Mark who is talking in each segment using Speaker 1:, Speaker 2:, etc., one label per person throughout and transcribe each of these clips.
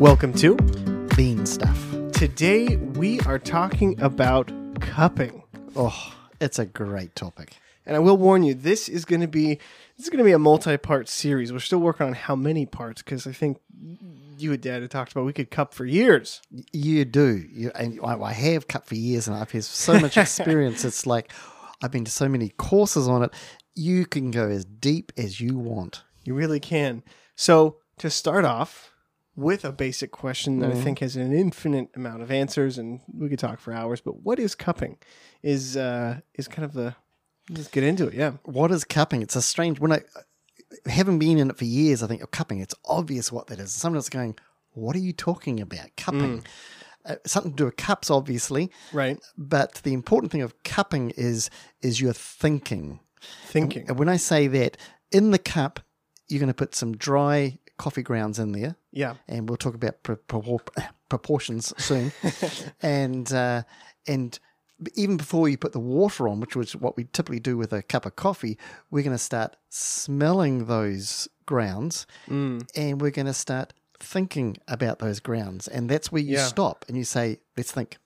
Speaker 1: Welcome to
Speaker 2: Bean stuff.
Speaker 1: Today we are talking about cupping.
Speaker 2: Oh, it's a great topic.
Speaker 1: And I will warn you, this is going to be this is going to be a multi-part series. We're still working on how many parts because I think you and Dad had talked about we could cup for years.
Speaker 2: You do. You, and I, I have cut for years and I've had so much experience. it's like I've been to so many courses on it. You can go as deep as you want.
Speaker 1: You really can. So to start off with a basic question that I think has an infinite amount of answers, and we could talk for hours. But what is cupping? Is uh, is kind of the let's get into it. Yeah.
Speaker 2: What is cupping? It's a strange when I haven't been in it for years, I think, oh, cupping, it's obvious what that is. Someone's going, What are you talking about? Cupping. Uh, something to do with cups, obviously.
Speaker 1: Right.
Speaker 2: But the important thing of cupping is is your thinking.
Speaker 1: Thinking.
Speaker 2: And when I say that, in the cup, you're going to put some dry coffee grounds in there,
Speaker 1: Yeah.
Speaker 2: and we'll talk about pro- pro- proportions soon. and uh, and even before you put the water on, which was what we typically do with a cup of coffee, we're going to start smelling those grounds,
Speaker 1: Mm.
Speaker 2: and we're going to start thinking about those grounds, and that's where you
Speaker 1: Yeah.
Speaker 2: stop and you say, "Let's think."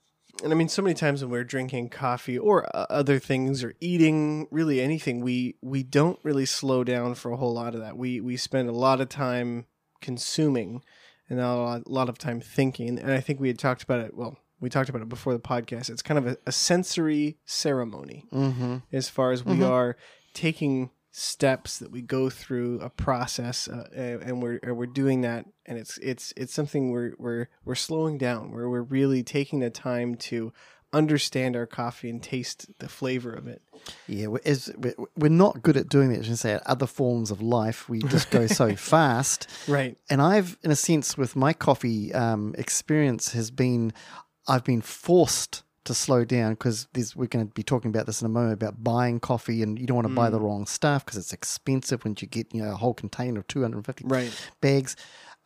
Speaker 1: And I mean, so many times when we're drinking coffee or uh, other things or eating really anything, we we don't really slow down for a whole lot of that. We we spend a lot of time consuming and not a lot, a lot of time thinking. And I think we had talked about it. Well, we talked about it before the podcast. It's kind of a, a sensory ceremony
Speaker 2: Mm-hmm.
Speaker 1: as far as we
Speaker 2: Mhm.
Speaker 1: are taking steps that we go through a process uh, and we're and we're doing that and it's it's it's something we're we're we're slowing down where we're really taking the time to understand our coffee and taste the flavor of it
Speaker 2: Yeah, we- as we- we're not good at doing that. As you say, other forms of life, we just go so fast.
Speaker 1: right
Speaker 2: And I've, in a sense, with my coffee um, experience, has been I've been forced to slow down because we're going to be talking about this in a moment about buying coffee, and you don't want to buy the wrong stuff because it's expensive when you get you know a whole container of two hundred and fifty
Speaker 1: right
Speaker 2: bags.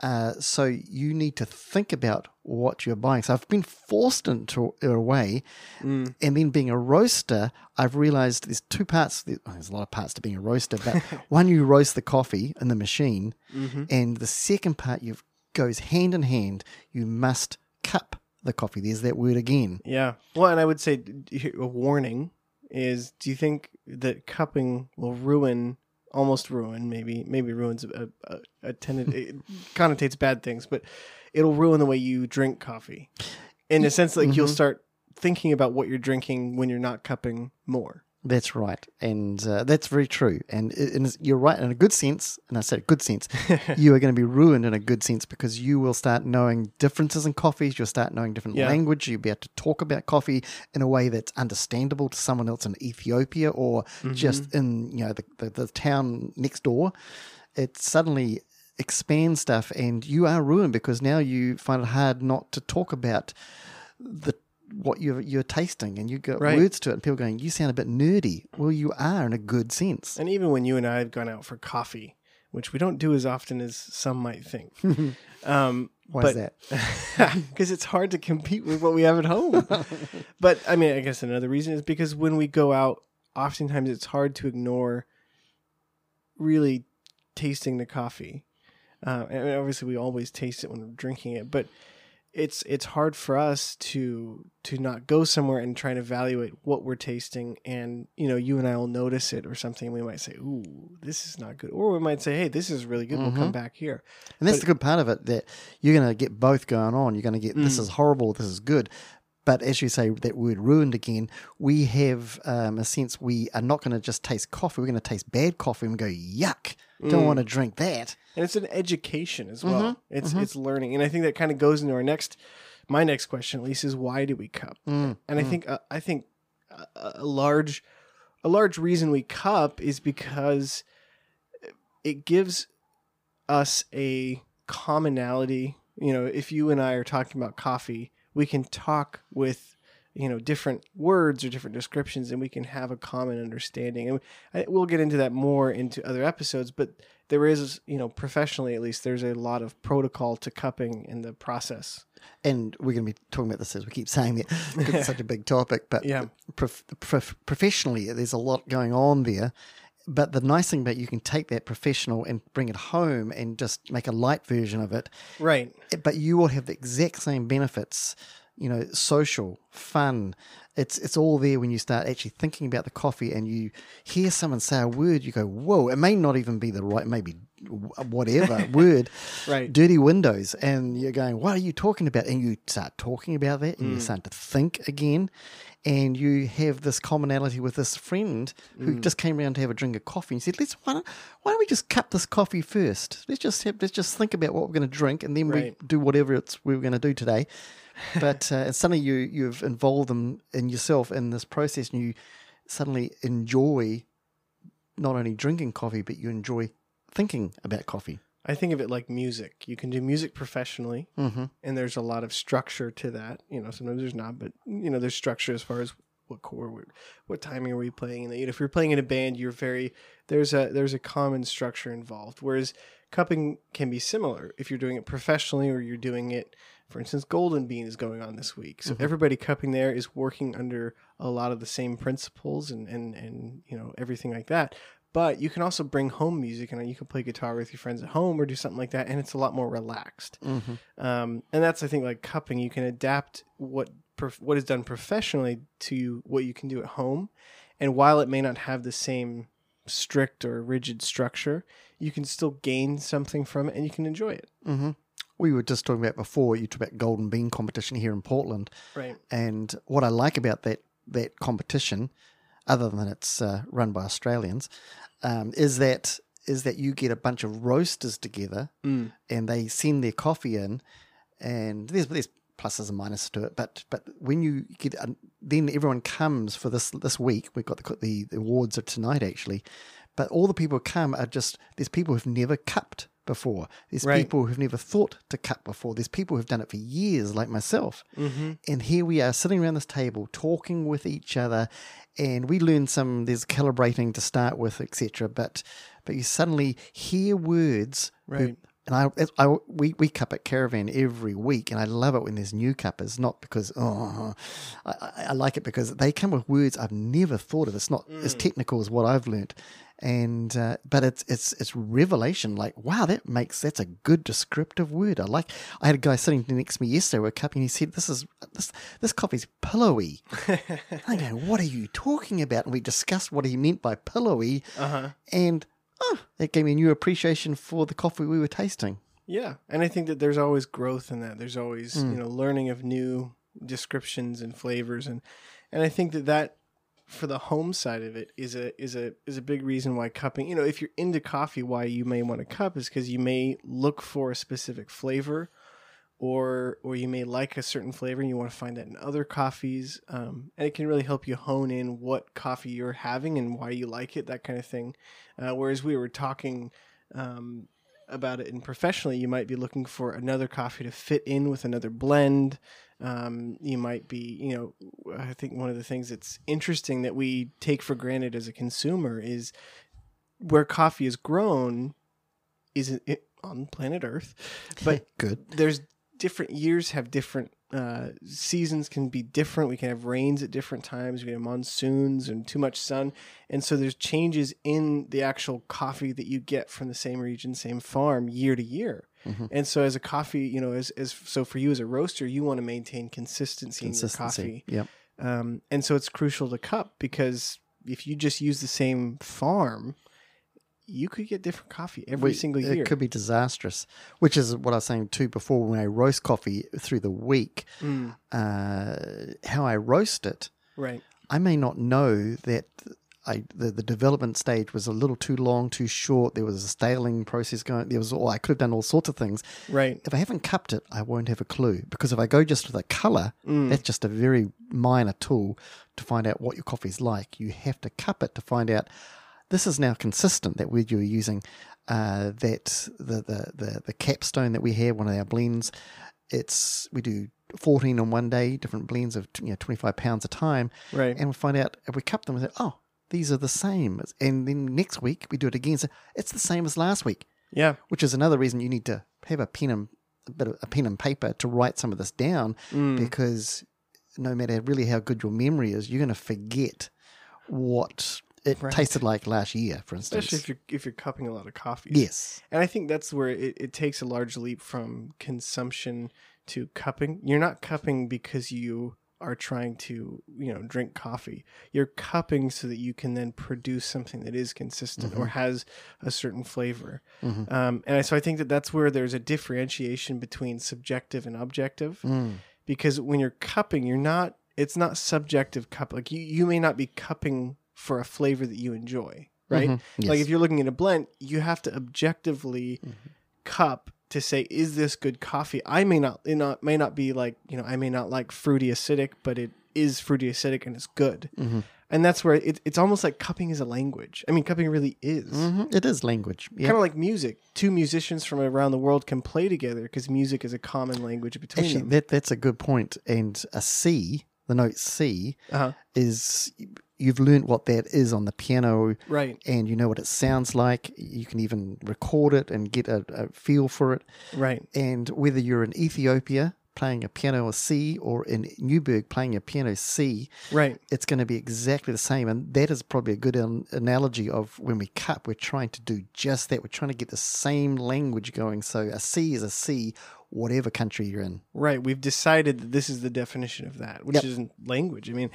Speaker 2: Uh, so you need to think about what you're buying. So I've been forced into a way,
Speaker 1: Mm.
Speaker 2: and then being a roaster, I've realized there's two parts. There's a lot of parts to being a roaster, but one you roast the coffee in the machine,
Speaker 1: hmm
Speaker 2: and the second part you goes hand in hand. You must cup the coffee. There's that word again.
Speaker 1: yeah well and i would say a warning is do you think that cupping will ruin almost ruin maybe maybe ruins a, a, a tended it connotates bad things but it'll ruin the way you drink coffee in a sense like you'll
Speaker 2: Mhm.
Speaker 1: start thinking about what you're drinking when you're not cupping more
Speaker 2: That's right, and uh, that's very true. And, and you're right in a good sense. And I said good sense. you are going to be ruined in a good sense because you will start knowing differences in coffees. You'll start knowing different
Speaker 1: Yeah.
Speaker 2: language. You'll be able to talk about coffee in a way that's understandable to someone else in Ethiopia or just in you know the, the, the town next door. It suddenly expands stuff, and you are ruined because now you find it hard not to talk about the what you're you're tasting, and you got
Speaker 1: Right.
Speaker 2: words to it, and people going, "You sound a bit nerdy." Well, you are in a good sense.
Speaker 1: and even when you and i have gone out for coffee which we don't do as often as some might think um
Speaker 2: Why
Speaker 1: but,
Speaker 2: is that?
Speaker 1: because it's hard to compete with what we have at home. but I mean, I guess another reason is because when we go out, oftentimes it's hard to ignore really tasting the coffee. Uh, and obviously, we always taste it when we're drinking it, but it's it's hard for us to to not go somewhere and try and evaluate what we're tasting. And you know, you and I will notice it or something. We might say, "Ooh, this is not good," or we might say, "Hey, this is really good. We'll come back here."
Speaker 2: And that's
Speaker 1: But-
Speaker 2: the good part of it that you're going to get both going on. You're going to get this
Speaker 1: Mm.
Speaker 2: is horrible, this is good. But as you say, that word ruined again, we have um, a sense we are not going to just taste coffee. We're going to taste bad coffee and go, yuck, don't
Speaker 1: Mm.
Speaker 2: want to drink that.
Speaker 1: and it's an education as well.
Speaker 2: Mhm,
Speaker 1: It's
Speaker 2: mhm.
Speaker 1: it's learning, and I think that kind of goes into our next, my next question at least is why do we cup?
Speaker 2: Mm,
Speaker 1: And I
Speaker 2: mm.
Speaker 1: think uh, I think a, a large a large reason we cup is because it gives us a commonality. You know, if you and I are talking about coffee, we can talk with you know different words or different descriptions, and we can have a common understanding. And I, we'll get into that more into other episodes, but there is you know professionally at least there's a lot of protocol to cupping in the process.
Speaker 2: and we're going to be talking about this as we keep saying it it's such a big topic. But
Speaker 1: Yeah.
Speaker 2: prof- prof- professionally, there's a lot going on there. but the nice thing about you can take that professional and bring it home and just make a light version of it.
Speaker 1: Right.
Speaker 2: But you will have the exact same benefits, you know, social, fun. It's it's all there when you start actually thinking about the coffee and you hear someone say a word, you go, whoa, it may not even be the right, maybe whatever word,
Speaker 1: Right.
Speaker 2: dirty windows. And you're going, what are you talking about? And you start talking about that and you start to think again. And you have this commonality with this friend who just came around to have a drink of coffee and said, "Let's why don't, why don't we just cup this coffee first? Let's just have, let's just think about what we're going to drink, and then
Speaker 1: Right.
Speaker 2: we do whatever it's we were going to do today." But uh, and suddenly you you've involved them in yourself in this process, and you suddenly enjoy not only drinking coffee, but you enjoy thinking about coffee.
Speaker 1: I think of it like music. You can do music professionally,
Speaker 2: Mm-hmm.
Speaker 1: and there's a lot of structure to that. You know, sometimes there's not, but you know, there's structure as far as what chord, what, what timing are we playing, and you know, if you're playing in a band, you're very there's a there's a common structure involved. Whereas cupping can be similar if you're doing it professionally or you're doing it. For instance, Golden Bean is going on this week, so everybody cupping there is working under a lot of the same principles and and and you know everything like that. But you can also bring home music and you can play guitar with your friends at home or do something like that, and it's a lot more relaxed.
Speaker 2: Mm-hmm.
Speaker 1: Um, and that's I think like cupping. You can adapt what prof- what is done professionally to what you can do at home, and while it may not have the same strict or rigid structure, you can still gain something from it and you can enjoy it.
Speaker 2: Mm-hmm. We were just talking about before. You talked about Golden Bean competition here in Portland,
Speaker 1: Right.
Speaker 2: and what I like about that that competition, other than it's uh, run by Australians, um, is that is that you get a bunch of roasters together
Speaker 1: Mm.
Speaker 2: and they send their coffee in, and there's there's pluses and minuses to it. But but when you get then everyone comes for this this week. We've got the the, the awards are tonight actually, but all the people who come are just there's people who've never cupped before. There's
Speaker 1: Right.
Speaker 2: people who've never thought to cup before. There's people who've done it for years, like myself.
Speaker 1: Mm-hmm.
Speaker 2: And here we are sitting around this table talking with each other, and we learn some. There's calibrating to start with, etc. But but you suddenly hear words,
Speaker 1: Right.
Speaker 2: and I, I we we cup at Caravan every week, and I love it when there's new cuppers. Not because oh, I, I- I like it because they come with words I've never thought of. It's not as mm. technical as what I've learnt, and uh, but it's it's it's revelation. Like wow, that makes that's a good descriptive word. I like. I had a guy sitting next to me yesterday with a cup, and he said, "This is this this coffee's pillowy." I go, "What are you talking about?" And we discussed what he meant by pillowy,
Speaker 1: Uh huh.
Speaker 2: and oh, that gave me a new appreciation for the coffee we were tasting.
Speaker 1: Yeah, and I think that there's always growth in that. There's always you know learning of new descriptions and flavors, and and I think that that for the home side of it is a is a is a big reason why cupping. You know, if you're into coffee, why you may want to cup is because you may look for a specific flavor, or or you may like a certain flavor and you want to find that in other coffees, um, and it can really help you hone in what coffee you're having and why you like it, that kind of thing. Uh, whereas we were talking. Um, about it and professionally you might be looking for another coffee to fit in with another blend um, you might be you know i think one of the things that's interesting that we take for granted as a consumer is where coffee is grown is it on planet earth but
Speaker 2: good.
Speaker 1: there's different years have different uh, seasons can be different. We can have rains at different times. We have monsoons and too much sun, and so there's changes in the actual coffee that you get from the same region, same farm, year to year.
Speaker 2: Mhm.
Speaker 1: And so, as a coffee, you know, as as so for you as a roaster, you want to maintain consistency,
Speaker 2: Consistency.
Speaker 1: in your coffee,
Speaker 2: Yep.
Speaker 1: um, and so it's crucial to cup because if you just use the same farm, you could get different coffee every
Speaker 2: We-
Speaker 1: single year.
Speaker 2: It could be disastrous, which is what I was saying too before when I roast coffee through the week.
Speaker 1: Mm,
Speaker 2: Uh, how I roast it,
Speaker 1: right.
Speaker 2: I may not know that I the, the development stage was a little too long, too short. There was a staling process going. There was all I could have done all sorts of things.
Speaker 1: Right.
Speaker 2: If I haven't cupped it, I won't have a clue because if I go just with a color,
Speaker 1: Mm.
Speaker 2: that's just a very minor tool to find out what your coffee's like. You have to cup it to find out. This is now consistent. That word you were using, uh, that the, the the the capstone that we have, one of our blends, it's we do fourteen on one day, different blends of you know twenty five pounds a time,
Speaker 1: Right.
Speaker 2: and we find out if we cup them, we say, oh, these are the same. And then next week we do it again, So it's the same as last week
Speaker 1: yeah.
Speaker 2: which is another reason you need to have a pen and a bit of a pen and paper to write some of this down
Speaker 1: Mm.
Speaker 2: because no matter really how good your memory is, you're going to forget what it
Speaker 1: Right.
Speaker 2: tasted like last year, for instance.
Speaker 1: especially if you're if you're cupping a lot of coffee.
Speaker 2: yes.
Speaker 1: And I think that's where it, it takes a large leap from consumption to cupping. You're not cupping because you are trying to, you know, drink coffee. You're cupping so that you can then produce something that is consistent or has a certain flavor.
Speaker 2: Mhm.
Speaker 1: Um, and so I think that that's where there's a differentiation between subjective and objective.
Speaker 2: Mm.
Speaker 1: Because when you're cupping, you're not. It's not subjective cup. Like you, you may not be cupping for a flavor that you enjoy, right?
Speaker 2: Mhm. Yes.
Speaker 1: Like if you're looking at a blend, you have to objectively cup to say, is this good coffee? I may not, it not may not be like you know, I may not like fruity acidic, but it is fruity acidic and it's good.
Speaker 2: Mhm.
Speaker 1: And that's where it, it's almost like cupping is a language. I mean, cupping really is.
Speaker 2: Mhm. It is language. Yeah.
Speaker 1: Kind of like music. Two musicians from around the world can play together because music is a common language between
Speaker 2: Actually,
Speaker 1: them.
Speaker 2: that that's a good point. And a C, the note C,
Speaker 1: uh-huh.
Speaker 2: is you've learned what that is on the piano,
Speaker 1: Right.
Speaker 2: and you know what it sounds like. You can even record it and get a, a feel for it.
Speaker 1: Right.
Speaker 2: And whether you're in Ethiopia playing a piano C or in Newberg playing a piano C,
Speaker 1: Right.
Speaker 2: it's going to be exactly the same. And that is probably a good an- analogy of when we cut, we're trying to do just that. We're trying to get the same language going. So a C is a C, whatever country you're in.
Speaker 1: Right. We've decided that this is the definition of that, which
Speaker 2: Yep.
Speaker 1: isn't language. I mean,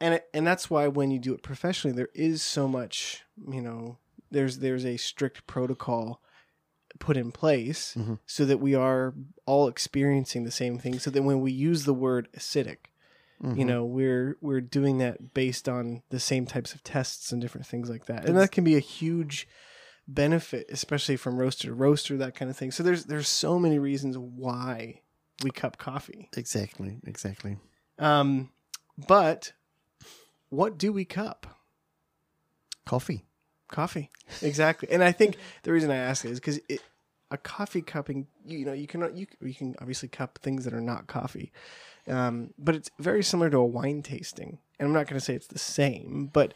Speaker 1: and it, and that's why when you do it professionally, there is so much. You know, there's there's a strict protocol put in place
Speaker 2: Mhm.
Speaker 1: so that we are all experiencing the same thing. So that when we use the word acidic, you
Speaker 2: Mhm.
Speaker 1: know, we're we're doing that based on the same types of tests and different things like that, and that can be a huge benefit, especially from roaster to roaster, that kind of thing. So there's there's so many reasons why we cup coffee.
Speaker 2: Exactly, exactly.
Speaker 1: Um, but what do we cup?
Speaker 2: Coffee.
Speaker 1: Coffee, exactly. and I think the reason I ask is because it, a coffee cupping, you know, you can you you can obviously cup things that are not coffee, um, but it's very similar to a wine tasting. And I'm not going to say it's the same, but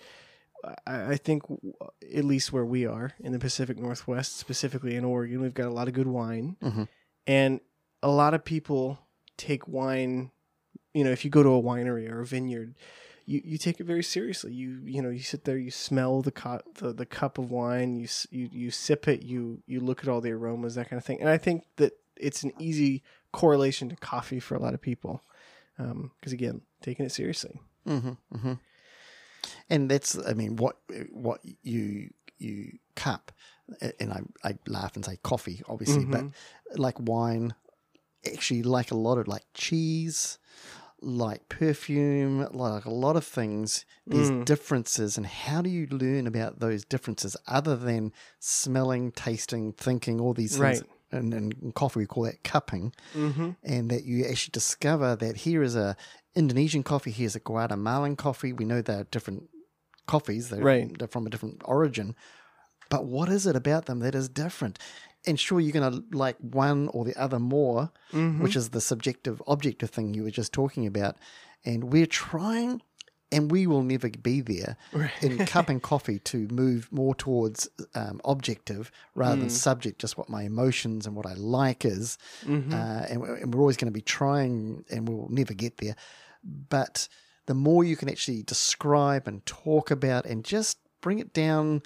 Speaker 1: I, I think w- at least where we are in the Pacific Northwest, specifically in Oregon, we've got a lot of good wine,
Speaker 2: Mhm.
Speaker 1: and a lot of people take wine. You know, if you go to a winery or a vineyard, you, you take it very seriously. You you know you sit there, you smell the cu- the, the cup of wine, you, you you sip it, you you look at all the aromas, that kind of thing. And I think that it's an easy correlation to coffee for a lot of people, because again, taking it seriously.
Speaker 2: hmm hmm And that's, I mean, what what you you cup, and I I laugh and say coffee, obviously, but like wine, actually, like a lot of like cheese, like perfume, like a lot of things. There's
Speaker 1: Mm.
Speaker 2: differences, and how do you learn about those differences other than smelling, tasting, thinking, all these things?
Speaker 1: Right.
Speaker 2: And in coffee, we call that cupping
Speaker 1: Mm-hmm.
Speaker 2: and that you actually discover that here is a Indonesian coffee, here's a Guatemalan coffee. We know they're different coffees, they're,
Speaker 1: Right.
Speaker 2: they're from a different origin. But what is it about them that is different? And sure, you're going to like one or the other more,
Speaker 1: Mm-hmm.
Speaker 2: which is the subjective, objective thing you were just talking about. And we're trying, and we will never be there in cup and coffee to move more towards um, objective rather than subject, just what my emotions and what I like is.
Speaker 1: Mhm.
Speaker 2: Uh, and, and we're always going to be trying, and we'll never get there. But the more you can actually describe and talk about and just bring it down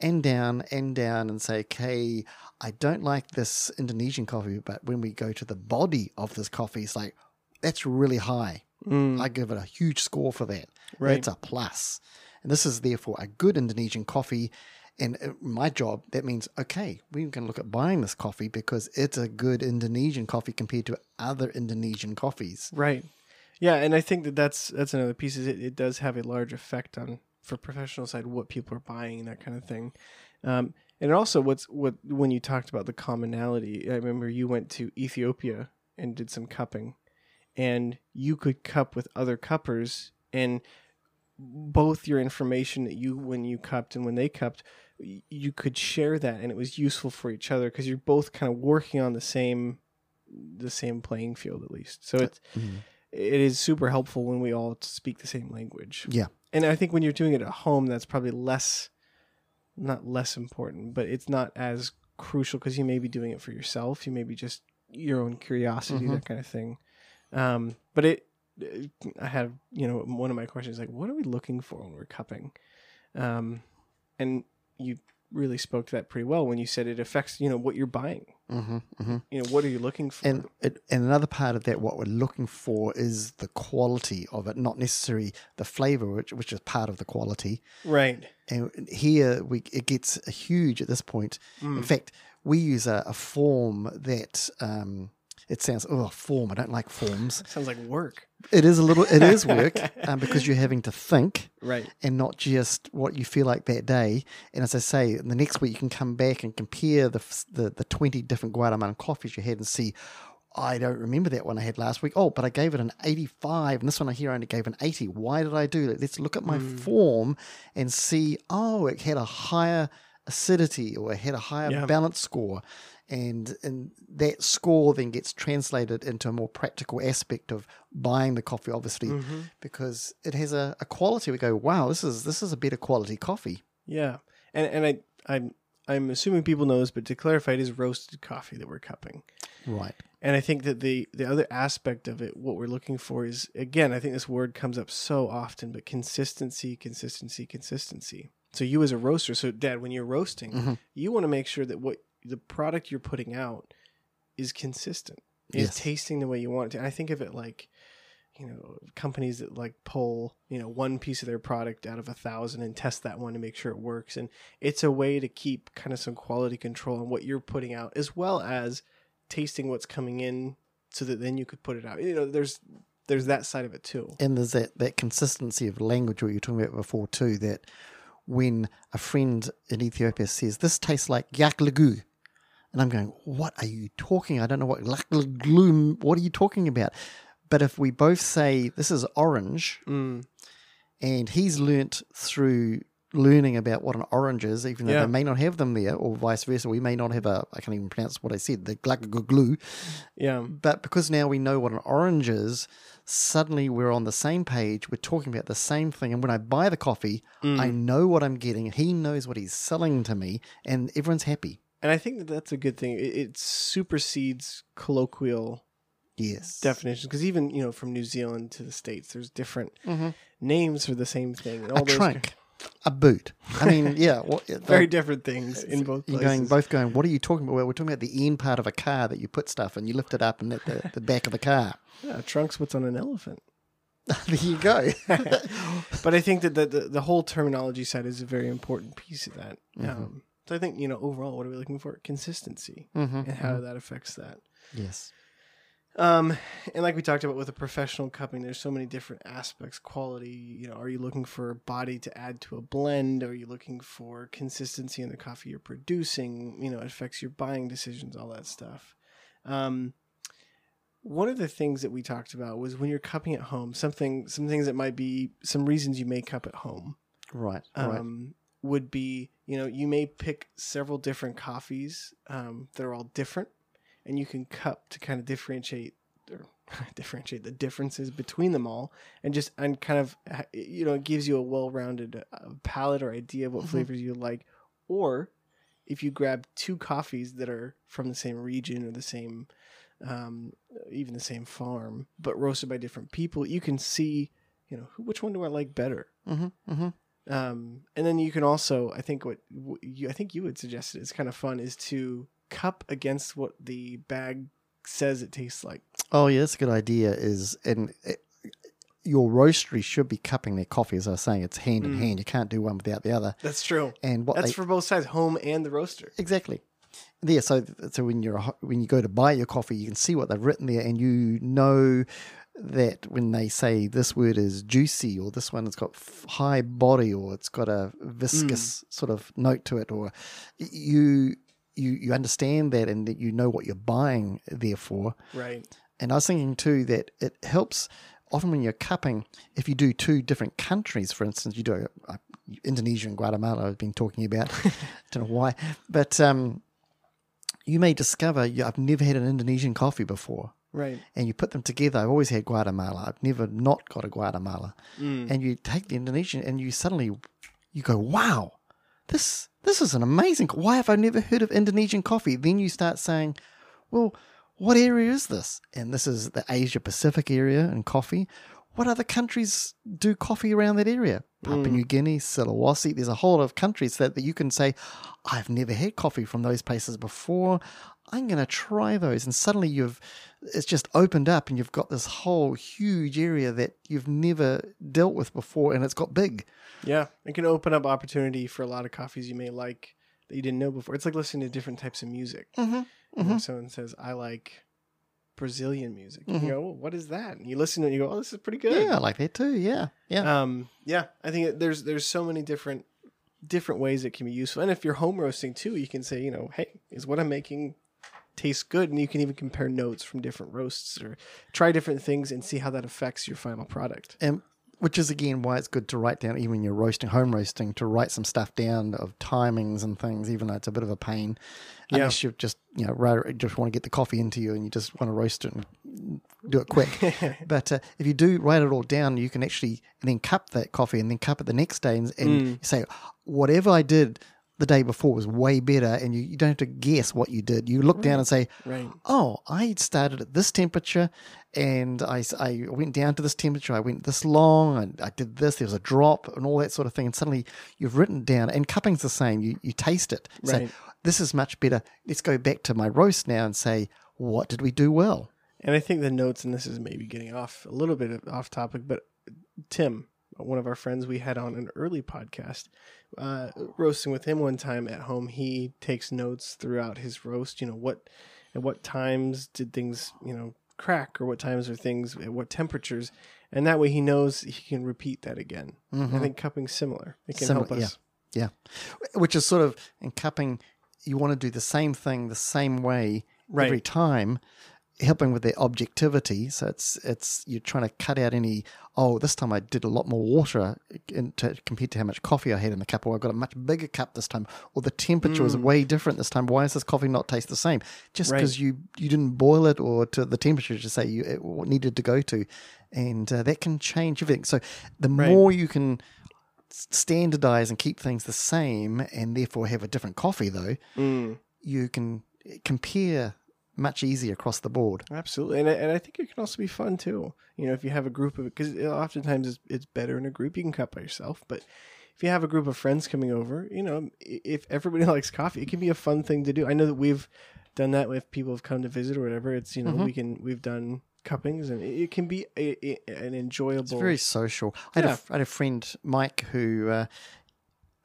Speaker 2: and down and down and say, okay, I don't like this Indonesian coffee, but when we go to the body of this coffee, it's like, that's really high.
Speaker 1: Mm.
Speaker 2: I give it a huge score for that.
Speaker 1: Right.
Speaker 2: That's a plus. And this is therefore a good Indonesian coffee. And uh, my job, that means, okay, we can look at buying this coffee because it's a good Indonesian coffee compared to other Indonesian coffees.
Speaker 1: Right. Yeah, and I think that that's that's another piece. Is it, it does have a large effect on for professional side what people are buying and that kind of thing. Um, and also, what's what when you talked about the commonality, I remember you went to Ethiopia and did some cupping, and you could cup with other cuppers, and both your information that you when you cupped and when they cupped, you could share that, and it was useful for each other because you're both kind of working on the same the same playing field at least. So it's
Speaker 2: Mhm.
Speaker 1: it is super helpful when we all speak the same language.
Speaker 2: Yeah.
Speaker 1: And I think when you're doing it at home, that's probably less, not less important, but it's not as crucial because you may be doing it for yourself. You may be just your own curiosity,
Speaker 2: Mhm.
Speaker 1: that kind of thing. Um, but it, I have, you know, one of my questions like, what are we looking for when we're cupping? Um, and you really spoke to that pretty well when you said it affects you know what you're buying.
Speaker 2: hmm hmm
Speaker 1: You know what are you looking for?
Speaker 2: And it, and another part of that, what we're looking for is the quality of it, not necessarily the flavor, which which is part of the quality.
Speaker 1: right.
Speaker 2: And here we it gets huge at this point. In
Speaker 1: Mm.
Speaker 2: fact, we use a, a form that um, it sounds oh a form. I don't like forms.
Speaker 1: Sounds like work.
Speaker 2: It is a little. It is work um, because you're having to think
Speaker 1: Right.
Speaker 2: and not just what you feel like that day. And as I say, the next week you can come back and compare the the, the twenty different Guatemalan coffees you had and see. I don't remember that one I had last week. Oh, but I gave it an 85, and this one I here only gave an 80. Why did I do that? Let's look at my form and see. Oh, it had a higher acidity or it had a higher
Speaker 1: Yeah.
Speaker 2: balance score. And, and that score then gets translated into a more practical aspect of buying the coffee, obviously,
Speaker 1: Mm-hmm.
Speaker 2: because it has a, a quality. We go, wow, this is this is a better quality coffee.
Speaker 1: Yeah. And and I I'm I'm assuming people know this, but to clarify, it is roasted coffee that we're cupping.
Speaker 2: Right.
Speaker 1: And I think that the the other aspect of it, what we're looking for is again, I think this word comes up so often, but consistency, consistency, consistency. So you as a roaster, so Dad, when you're roasting,
Speaker 2: Mhm.
Speaker 1: you want to make sure that what the product you're putting out is consistent. Is
Speaker 2: Yes.
Speaker 1: tasting the way you want it to. And I think of it like, you know, companies that like pull, you know, one piece of their product out of a thousand and test that one to make sure it works. And it's a way to keep kind of some quality control on what you're putting out, as well as tasting what's coming in so that then you could put it out. You know, there's there's that side of it too.
Speaker 2: And there's that, that consistency of language what you were talking about before too, that when a friend in Ethiopia says, This tastes like yak lagu, and I'm going, What are you talking? I don't know what lagu, what are you talking about? But if we both say this is orange,
Speaker 1: Mm,
Speaker 2: and he's learnt through learning about what an orange is, even though
Speaker 1: Yeah.
Speaker 2: they may not have them there, or vice versa. We may not have a, I can't even pronounce what I said, the glagaglu.
Speaker 1: yeah.
Speaker 2: But because now we know what an orange is, suddenly we're on the same page. We're talking about the same thing. And when I buy the coffee,
Speaker 1: Mm.
Speaker 2: I know what I'm getting. He knows what he's selling to me, and everyone's happy.
Speaker 1: And I think that that's a good thing. It, it supersedes colloquial
Speaker 2: Yes.
Speaker 1: definitions because even you know from New Zealand to the states, there's different
Speaker 2: Mhm.
Speaker 1: names for the same thing. and all
Speaker 2: A
Speaker 1: those
Speaker 2: trunk, a boot. I mean, yeah. What,
Speaker 1: very different things in both
Speaker 2: You're
Speaker 1: places.
Speaker 2: going both going. What are you talking about? Well, we're talking about the end part of a car that you put stuff and you lift it up and at the, the back of the car.
Speaker 1: yeah, trunks. What's on an elephant?
Speaker 2: there you go.
Speaker 1: but I think that the, the the whole terminology side is a very important piece of that.
Speaker 2: Mm-hmm.
Speaker 1: Um, so I think you know overall, what are we looking for? Consistency
Speaker 2: hmm
Speaker 1: and how that affects that.
Speaker 2: Yes.
Speaker 1: Um, and like we talked about with a professional cupping, there's so many different aspects. Quality, you know, are you looking for body to add to a blend? Are you looking for consistency in the coffee you're producing? You know, it affects your buying decisions, all that stuff. Um, one of the things that we talked about was when you're cupping at home, something, some things that might be some reasons you may cup at home
Speaker 2: Right. right.
Speaker 1: Would be you know you may pick several different coffees um, that are all different and you can cup to kind of differentiate or differentiate the differences between them all and just and kind of you know it gives you a well-rounded uh, palette or idea of what
Speaker 2: Mhm.
Speaker 1: flavors you like. Or if you grab two coffees that are from the same region or the same um, even the same farm but roasted by different people you can see you know which one do i like better?
Speaker 2: Hmm hmm
Speaker 1: um, and then you can also, I think what you, I think you would suggest it's kind of fun is to cup against what the bag says it tastes like.
Speaker 2: Oh, yeah, that's a good idea. Is and it, your roastery should be cupping their coffee, as I was saying. It's hand in
Speaker 1: Mm.
Speaker 2: hand. You can't do one without the other.
Speaker 1: That's true.
Speaker 2: And what
Speaker 1: That's
Speaker 2: they
Speaker 1: for both sides, home and the roaster.
Speaker 2: exactly. Yeah, so so when you're when you go to buy your coffee, you can see what they've written there, and you know that when they say this word is juicy or this one has got high body or it's got a viscous sort of note to it, or you you you understand that and that you know what you're buying therefore.
Speaker 1: Right.
Speaker 2: And I was thinking too that it helps often when you're cupping, if you do two different countries, for instance, you do uh, Indonesia and Guatemala, I've been talking about, I don't know why, but um, you may discover you, I've never had an Indonesian coffee before.
Speaker 1: Right.
Speaker 2: And you put them together. I've always had Guatemala. I've never not got a Guatemala.
Speaker 1: Mm.
Speaker 2: And you take the Indonesian, and you suddenly you go, "Wow, this this is an amazing. co- Why have I never heard of Indonesian coffee?" Then you start saying, "Well, what area is this?" And this is the Asia Pacific area and coffee. what other countries do coffee around that area? Papua New Guinea, Sulawesi. There's a whole lot of countries that, that you can say, I've never had coffee from those places before. I'm going to try those. And suddenly you've, it's just opened up and you've got this whole huge area that you've never dealt with before and it's got big.
Speaker 1: Yeah, it can open up opportunity for a lot of coffees you may like that you didn't know before. It's like listening to different types of music.
Speaker 2: Mm-hmm.
Speaker 1: You know, someone says, "I like Brazilian music." You go, well, "What is that?" And you listen to it, and you go, "Oh, this is pretty good."
Speaker 2: Yeah, I like that too. Yeah. Yeah.
Speaker 1: Um, yeah, I think there's there's so many different different ways it can be useful. And if you're home roasting too, you can say, you know, hey, is what I'm making taste good? And you can even compare notes from different roasts or try different things and see how that affects your final product.
Speaker 2: and which is again why it's good to write down even when you're roasting home roasting to write some stuff down of timings and things even though it's a bit of a pain
Speaker 1: Yeah.
Speaker 2: unless you just you know just want to get the coffee into you and you just want to roast it and do it quick but uh, if you do write it all down you can actually then cup that coffee and then cup it the next day and, and
Speaker 1: Mm.
Speaker 2: say whatever i did the day before was way better and you, you don't have to guess what you did you look down and say
Speaker 1: Right.
Speaker 2: oh, I started at this temperature and I, I went down to this temperature. I went this long and I did this. There was a drop and all that sort of thing. And suddenly you've written down, and cupping's the same. You, you taste it. Say,
Speaker 1: Right.
Speaker 2: this is much better. Let's go back to my roast now and say, what did we do well?
Speaker 1: And I think the notes, and this is maybe getting off a little bit off topic, but Tim, one of our friends we had on an early podcast, uh, roasting with him one time at home, he takes notes throughout his roast. You know what, at what times did things you know crack, or what times are things at what temperatures, and that way he knows he can repeat that again. I think cupping's similar. It can
Speaker 2: Similar,
Speaker 1: help us.
Speaker 2: Yeah. Which is sort of in cupping, you want to do the same thing the same way every time, helping with their objectivity. So it's it's you're trying to cut out any. Oh, this time I did a lot more water in to, compared to how much coffee I had in the cup, or I got a much bigger cup this time, or the temperature was way different this time. Why does this coffee not taste the same? Just
Speaker 1: Right.
Speaker 2: because you you didn't boil it or to the temperature to say you it needed to go to, and uh, that can change everything. So the
Speaker 1: Right.
Speaker 2: more you can standardize and keep things the same and therefore have a different coffee though
Speaker 1: Mm.
Speaker 2: you can compare much easier across the board
Speaker 1: Absolutely, and I, and I think it can also be fun too. You know, if you have a group of because oftentimes it's, it's better in a group. You can cut by yourself, but if you have a group of friends coming over, you know, if everybody likes coffee, it can be a fun thing to do. I know that we've done that with people have come to visit or whatever. It's you know we can we've done cuppings and it, can be a, a, an enjoyable.
Speaker 2: it's very social I had, a
Speaker 1: Yeah.
Speaker 2: I had a friend mike who uh,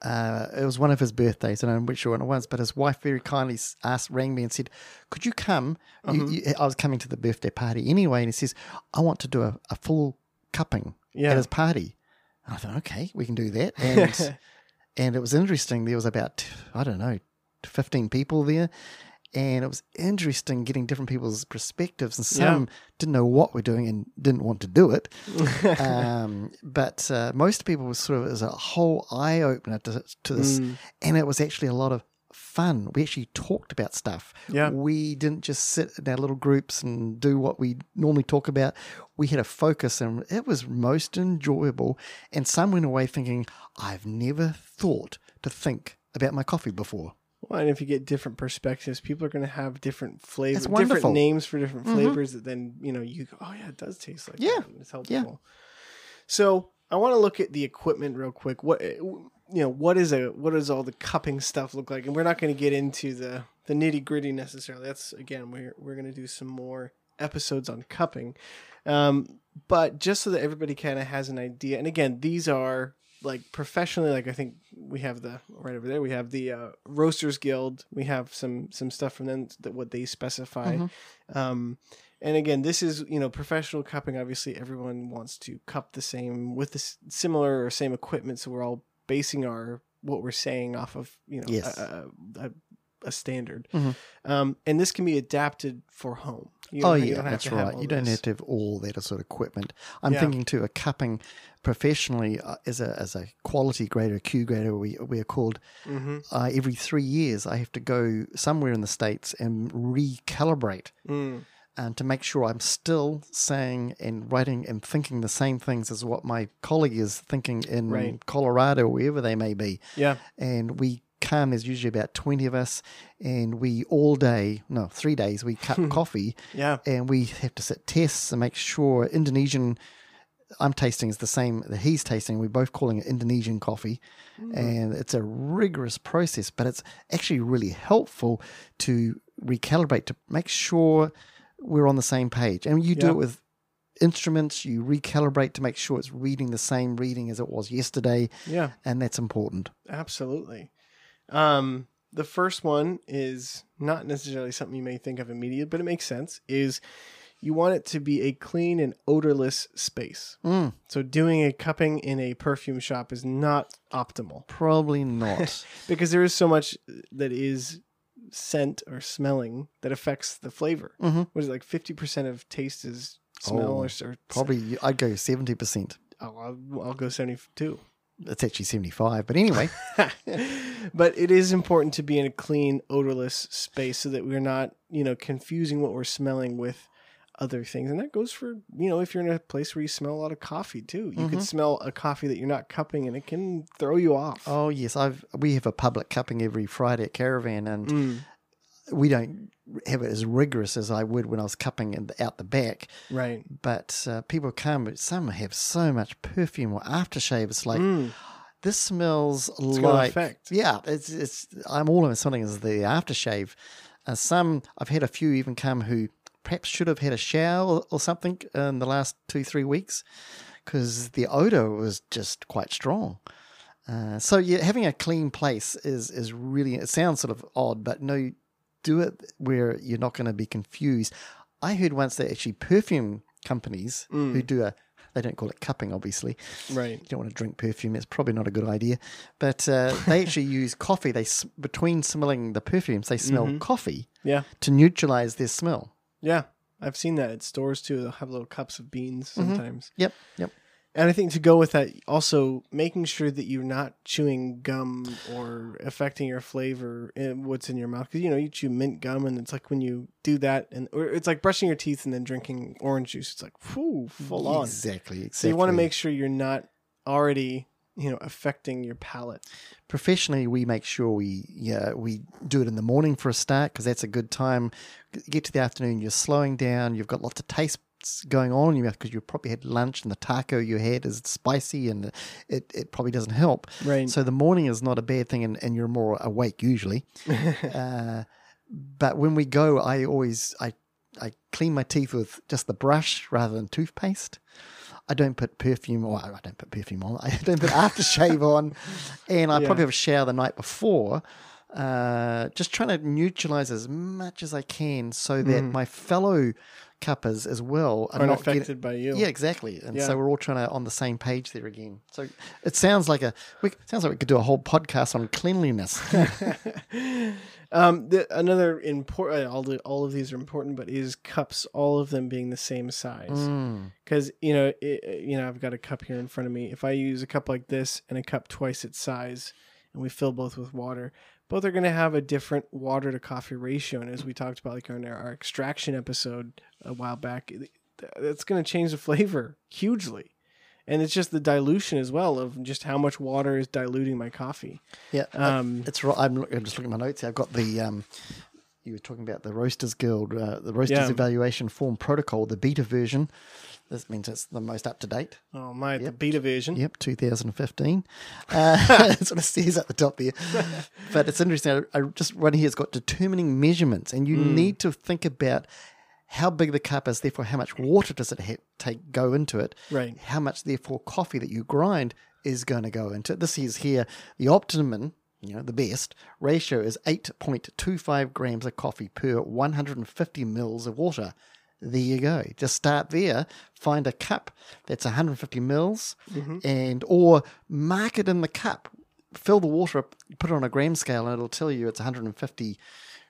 Speaker 2: uh, it was one of his birthdays, and I'm not sure when it was, but his wife very kindly asked, rang me and said, "Could you come?" You,
Speaker 1: Uh-huh.
Speaker 2: you, I was coming to the birthday party anyway, and he says, "I want to do a, a full cupping
Speaker 1: Yeah.
Speaker 2: at his party." And I thought, "Okay, we can do that." And and it was interesting. There was about I don't know, fifteen people there, and it was interesting getting different people's perspectives. And some didn't know what we're doing and didn't want to do it, um, but uh, most people was sort of was a whole eye opener to, to this,
Speaker 1: Mm.
Speaker 2: and it was actually a lot of fun. We actually talked about stuff.
Speaker 1: Yeah.
Speaker 2: We didn't just sit in our little groups and do what we normally talk about. We had a focus and it was most enjoyable. And some went away thinking, I've never thought to think about my coffee before.
Speaker 1: Well, and if you get different perspectives, people are going to have different flavors, different names for different flavors that then, you know, you go, oh, yeah, it does taste like
Speaker 2: Yeah.
Speaker 1: that. It's helpful. So I want to look at the equipment real quick. What, eh, you know, what is a, what does all the cupping stuff look like? And we're not going to get into the, the nitty gritty necessarily. That's, again, we're, we're going to do some more episodes on cupping. Um, but just so that everybody kind of has an idea. And again, these are like professionally, like I think we have the right over there. We have the uh, Roasters Guild. We have some some stuff from them that what they specify. Um, and again, this is you know professional cupping. Obviously, everyone wants to cup the same with the similar or same equipment. So we're all basing our what we're saying off of you know
Speaker 2: Yes.
Speaker 1: a, a, a, a standard.
Speaker 2: Mhm.
Speaker 1: Um, and this can be adapted for home. You
Speaker 2: oh yeah, that's right. You don't
Speaker 1: this.
Speaker 2: have to have all that sort of equipment. I'm
Speaker 1: Yeah.
Speaker 2: thinking too, a cupping professionally uh, as a as a quality grader, a Q grader, we we are called.
Speaker 1: Mhm.
Speaker 2: Uh, every three years, I have to go somewhere in the states and recalibrate
Speaker 1: Mm.
Speaker 2: um, to make sure I'm still saying and writing and thinking the same things as what my colleague is thinking in
Speaker 1: Right.
Speaker 2: Colorado, wherever they may be.
Speaker 1: Yeah.
Speaker 2: And we come, there's usually about 20 of us, and we all day, no, three days, we cut coffee
Speaker 1: Yeah.
Speaker 2: and we have to sit tests and make sure Indonesian I'm tasting is the same that he's tasting. We're both calling it Indonesian coffee, mm. and it's a rigorous process, but it's actually really helpful to recalibrate to make sure we're on the same page. And you do it with instruments. You recalibrate to make sure it's reading the same reading as it was yesterday,
Speaker 1: Yeah,
Speaker 2: and that's important.
Speaker 1: absolutely. Um, the first one is not necessarily something you may think of immediately, but it makes sense. Is you want it to be a clean and odorless space.
Speaker 2: Mm.
Speaker 1: So doing a cupping in a perfume shop is not optimal.
Speaker 2: Probably not.
Speaker 1: because there is so much that is scent or smelling that affects the flavor.
Speaker 2: Mm-hmm.
Speaker 1: What is it, like 50% of taste is smell
Speaker 2: oh,
Speaker 1: or, or,
Speaker 2: probably I'd go 70%.
Speaker 1: Oh, I'll, I'll go 72
Speaker 2: that's actually 75 but anyway.
Speaker 1: But it is important to be in a clean odorless space so that we're not you know confusing what we're smelling with other things. And that goes for you know if you're in a place where you smell a lot of coffee too. You mm-hmm.
Speaker 2: could
Speaker 1: smell a coffee that you're not cupping and it can throw you off.
Speaker 2: Oh yes. I've we have a public cupping every friday at caravan and
Speaker 1: mm
Speaker 2: we don't have it as rigorous as I would when I was cupping in the, out the back.
Speaker 1: right.
Speaker 2: But uh, people come, but some have so much perfume or aftershave. It's like
Speaker 1: Mm,
Speaker 2: this smells
Speaker 1: gonna
Speaker 2: like yeah. It's it's I'm all of something is the aftershave. Uh, some I've had a few even come who perhaps should have had a shower or something in the last two three weeks because the odor was just quite strong. Uh, so yeah, having a clean place is is really. It sounds sort of odd, but no, do it where you're not going to be confused. I heard once that actually perfume companies
Speaker 1: Mm.
Speaker 2: who do a they don't call it cupping, obviously.
Speaker 1: right.
Speaker 2: You don't want to drink perfume; it's probably not a good idea. But uh, they actually use coffee. They between smelling the perfumes, they smell
Speaker 1: Mhm.
Speaker 2: coffee
Speaker 1: Yeah.
Speaker 2: to neutralize their smell.
Speaker 1: Yeah. I've seen that at stores too. They'll have little cups of beans
Speaker 2: Mhm.
Speaker 1: sometimes.
Speaker 2: Yep, yep.
Speaker 1: And I think to go with that, also making sure that you're not chewing gum or affecting your flavor in what's in your mouth. Because you know you chew mint gum, and it's like when you do that, and or it's like brushing your teeth and then drinking orange juice. It's like whew, full on.
Speaker 2: Exactly. Exactly.
Speaker 1: So you want to make sure you're not already, you know, affecting your palate.
Speaker 2: professionally we make sure we yeah we do it in the morning for a start because that's a good time get to the afternoon you're slowing down you've got lots of tastes going on in your mouth because you probably had lunch and the taco you had is spicy and it, it probably doesn't help
Speaker 1: Right.
Speaker 2: so the morning is not a bad thing and, and you're more awake usually uh, but when we go i always i i clean my teeth with just the brush rather than toothpaste I don't put perfume, or I don't put perfume on. I don't put aftershave on, and I
Speaker 1: Yeah.
Speaker 2: probably have a shower the night before. Uh, just trying to neutralize as much as I can so that my fellow cuppers as well are not getting-
Speaker 1: affected by you.
Speaker 2: yeah, exactly. And
Speaker 1: Yeah.
Speaker 2: so we're all trying to on the same page there again. So it sounds like a we, sounds like we could do a whole podcast on cleanliness.
Speaker 1: um, the, another important. All the, all of these are important, but is cups. All of them being the same size.
Speaker 2: Mm.
Speaker 1: because you know it, you know I've got a cup here in front of me. If I use a cup like this and a cup twice its size, and we fill both with water, both are going to have a different water to coffee ratio. And as we talked about, like on our, extraction episode a while back, that's going to change the flavor hugely. And it's just the dilution as well of just how much water is diluting my coffee.
Speaker 2: Yeah,
Speaker 1: Um,
Speaker 2: it's right. I'm, I'm just looking at my notes. here. I've got the. Um, you were talking about the Roasters Guild, uh, the Roasters
Speaker 1: Yeah.
Speaker 2: Evaluation Form Protocol, the beta version. This means it's the most up to date.
Speaker 1: Oh my, the beta version.
Speaker 2: Yep, 2015. Uh, that's what it says at the top there. but it's interesting. I, I just one here it's got determining measurements, and you
Speaker 1: Hmm.
Speaker 2: need to think about how big the cup is. Therefore, how much water does it ha- take go into it?
Speaker 1: Right.
Speaker 2: How much, therefore, coffee that you grind is going to go into it. This is here the optimum. You know, the best ratio is 8.25 grams of coffee per 150 mils of water. There you go. Just start there. Find a cup that's 150 mils, mm-hmm. and or mark it in the cup. Fill the water up, put it on a gram scale, and it'll tell you it's 150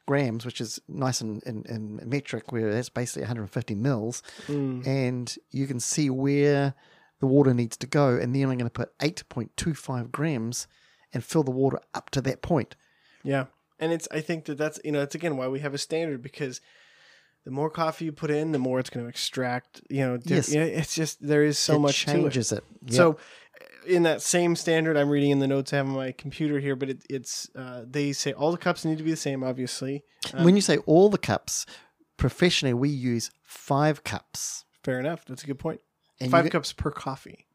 Speaker 2: grams, which is nice in, in, in metric, where that's basically 150 mils, mm. and you can see where the water needs to go. And then I'm going to put 8.25 grams and fill the water up to that point.
Speaker 1: Yeah. And it's I think that that's you know it's again why we have a standard because the more coffee you put in, the more it's going to extract. You know,
Speaker 2: Yes.
Speaker 1: it's just there is so
Speaker 2: it
Speaker 1: much
Speaker 2: changes it.
Speaker 1: it. So, in that same standard, I'm reading in the notes I have on my computer here, but it, it's uh, they say all the cups need to be the same, obviously. Um,
Speaker 2: when you say all the cups, professionally we use five cups.
Speaker 1: Fair enough. That's a good point.
Speaker 2: And
Speaker 1: Five cups per coffee.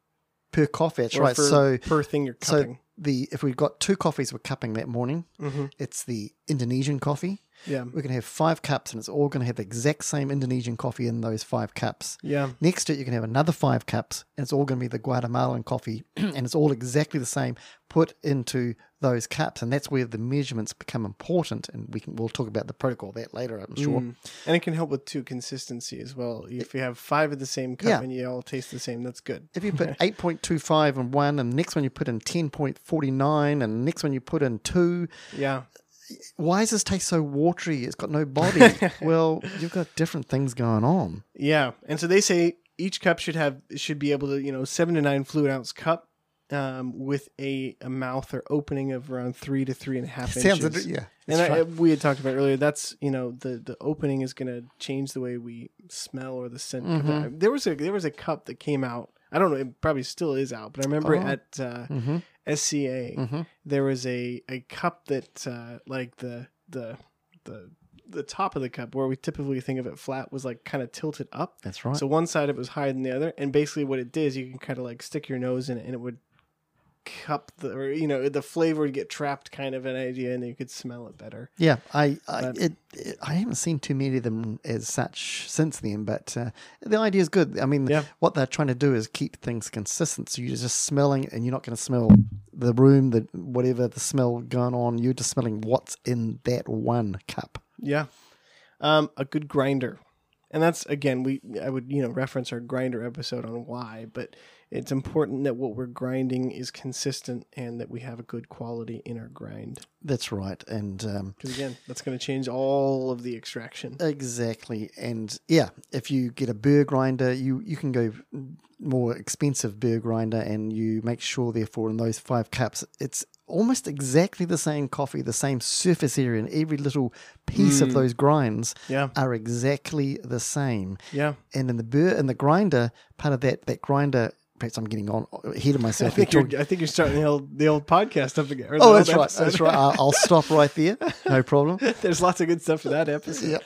Speaker 2: per coffee. That's
Speaker 1: or
Speaker 2: right. So
Speaker 1: per thing you're
Speaker 2: so
Speaker 1: cupping.
Speaker 2: The if we've got two coffees we're cupping that morning,
Speaker 1: hmm
Speaker 2: it's the Indonesian coffee.
Speaker 1: Yeah.
Speaker 2: We're going to have five cups, and it's all going to have the exact same Indonesian coffee in those five cups.
Speaker 1: Yeah.
Speaker 2: Next to it, you can have another five cups, and it's all going to be the Guatemalan coffee, and it's all exactly the same put into those cups, and that's where the measurements become important. And we can we'll talk about the protocol of that later, I'm sure.
Speaker 1: Mm. And it can help with too consistency as well. If you have five of the same cup
Speaker 2: Yeah.
Speaker 1: and you all taste the same, that's good.
Speaker 2: If you put eight point two five in one, and the next one you put in ten point forty nine, and the next one you put in two,
Speaker 1: Yeah.
Speaker 2: why does this taste so watery? It's got no body. well, you've got different things going on.
Speaker 1: Yeah. And so they say each cup should have should be able to, you know, seven to nine fluid ounce cup um, with a, a mouth or opening of around three to three and a half
Speaker 2: Sounds
Speaker 1: inches.
Speaker 2: yeah.
Speaker 1: And I, we had talked about earlier. That's you know the the opening is going to change the way we smell or the scent.
Speaker 2: Mhm.
Speaker 1: There was a there was a cup that came out. I don't know. It probably still is out, but I remember
Speaker 2: Oh.
Speaker 1: at uh,
Speaker 2: mm-hmm,
Speaker 1: SCA
Speaker 2: mm-hmm.
Speaker 1: there was a a cup that uh, like the the the the top of the cup where we typically think of it flat was like kind of tilted up.
Speaker 2: That's right.
Speaker 1: So one side of it was higher than the other, and basically what it did is you can kind of like stick your nose in it, and it would cup the or you know the flavor would get trapped, kind of an idea, and you could smell it better.
Speaker 2: Yeah, I I, it, it, I haven't seen too many of them as such since then, but uh, the idea is good. I mean,
Speaker 1: Yeah.
Speaker 2: what they're trying to do is keep things consistent. So you're just smelling, and you're not going to smell the room, the whatever the smell going on. You're just smelling what's in that one cup.
Speaker 1: Yeah. Um, a good grinder. And that's again, we I would, you know, reference our grinder episode on why, but it's important that what we're grinding is consistent and that we have a good quality in our grind.
Speaker 2: That's right, and um,
Speaker 1: Because again, that's going to change all of the extraction.
Speaker 2: Exactly, and yeah, if you get a burr grinder, you you can go more expensive burr grinder, and you make sure, therefore, in those five cups, it's almost exactly the same coffee, the same surface area, and every little piece of
Speaker 1: Mm.
Speaker 2: those grinds
Speaker 1: Yeah.
Speaker 2: are exactly the same.
Speaker 1: Yeah.
Speaker 2: And in the burr in the grinder, part of that that grinder. Perhaps I'm getting on ahead of myself.
Speaker 1: I
Speaker 2: think
Speaker 1: you're I think you're starting the old the old podcast up again.
Speaker 2: oh, that's right.
Speaker 1: episode.
Speaker 2: That's right. I'll, I'll stop right there. No problem.
Speaker 1: There's lots of good stuff for that episode.
Speaker 2: Yep.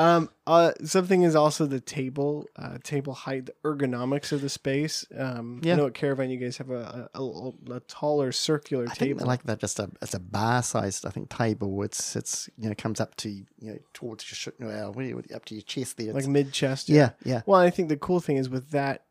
Speaker 1: Um, uh, something is also the table, uh, table height, the ergonomics of the space. Um,
Speaker 2: Yeah.
Speaker 1: I know at Caravan you guys have a, a, a, a taller circular
Speaker 2: table. I
Speaker 1: table.
Speaker 2: like that just a it's a bar sized I think table. It's it's you know comes up to you know towards your sh- no, uh, what do you- up to your chest there.
Speaker 1: like mid chest.
Speaker 2: yeah, yeah,
Speaker 1: Well, I think the cool thing is with that,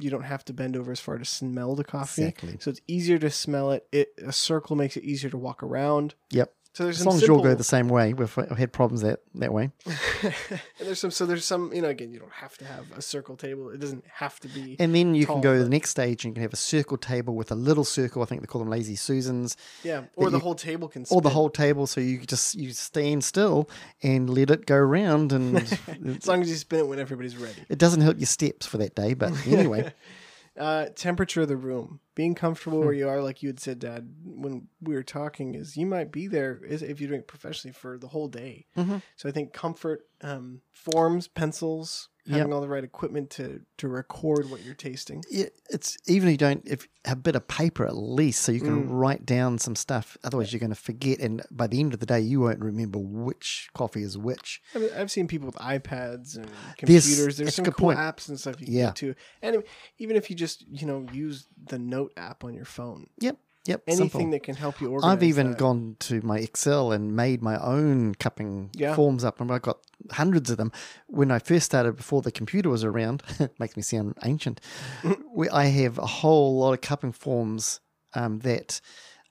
Speaker 1: you don't have to bend over as far to smell the coffee.
Speaker 2: exactly.
Speaker 1: So it's easier to smell it. It a circle makes it easier to walk around.
Speaker 2: Yep.
Speaker 1: So there's
Speaker 2: As
Speaker 1: some
Speaker 2: long as you all go the same way, we've had problems that that way.
Speaker 1: and there's some. So there's some. You know, again, you don't have to have a circle table. It doesn't have to be.
Speaker 2: And then you can go
Speaker 1: Tall,
Speaker 2: to the next stage and you can have a circle table with a little circle. I think they call them lazy susans,
Speaker 1: Yeah, or the
Speaker 2: you-
Speaker 1: whole table can.
Speaker 2: or the whole table. So you just you stand still and let it go around, and
Speaker 1: As long as you spin it when everybody's ready.
Speaker 2: it doesn't hurt your steps for that day. But anyway,
Speaker 1: Uh, temperature of the room, being comfortable
Speaker 2: Hmm.
Speaker 1: where you are, like you had said, Dad, when we were talking, is you might be there is if you drink professionally for the whole day.
Speaker 2: Mhm.
Speaker 1: So I think comfort, um, forms, pencils, having all the right equipment to to record what you're tasting.
Speaker 2: yeah, it's even if you don't if a bit of paper at least so you can
Speaker 1: Mm.
Speaker 2: write down some stuff otherwise you're going to forget and by the end of the day you won't remember which coffee is which
Speaker 1: I mean, I've seen people with iPads and computers. There's
Speaker 2: that's
Speaker 1: some cool
Speaker 2: point.
Speaker 1: apps and stuff you can
Speaker 2: Yeah.
Speaker 1: get to. And even if you just you know use the Note app on your phone,
Speaker 2: yep yep
Speaker 1: anything
Speaker 2: simple.
Speaker 1: that can help you organize.
Speaker 2: I've even
Speaker 1: that.
Speaker 2: gone to my Excel and made my own cupping
Speaker 1: Yeah.
Speaker 2: forms up, and I've got hundreds of them. When I first started, before the computer was around, makes me sound ancient. we, I have a whole lot of cupping forms um, that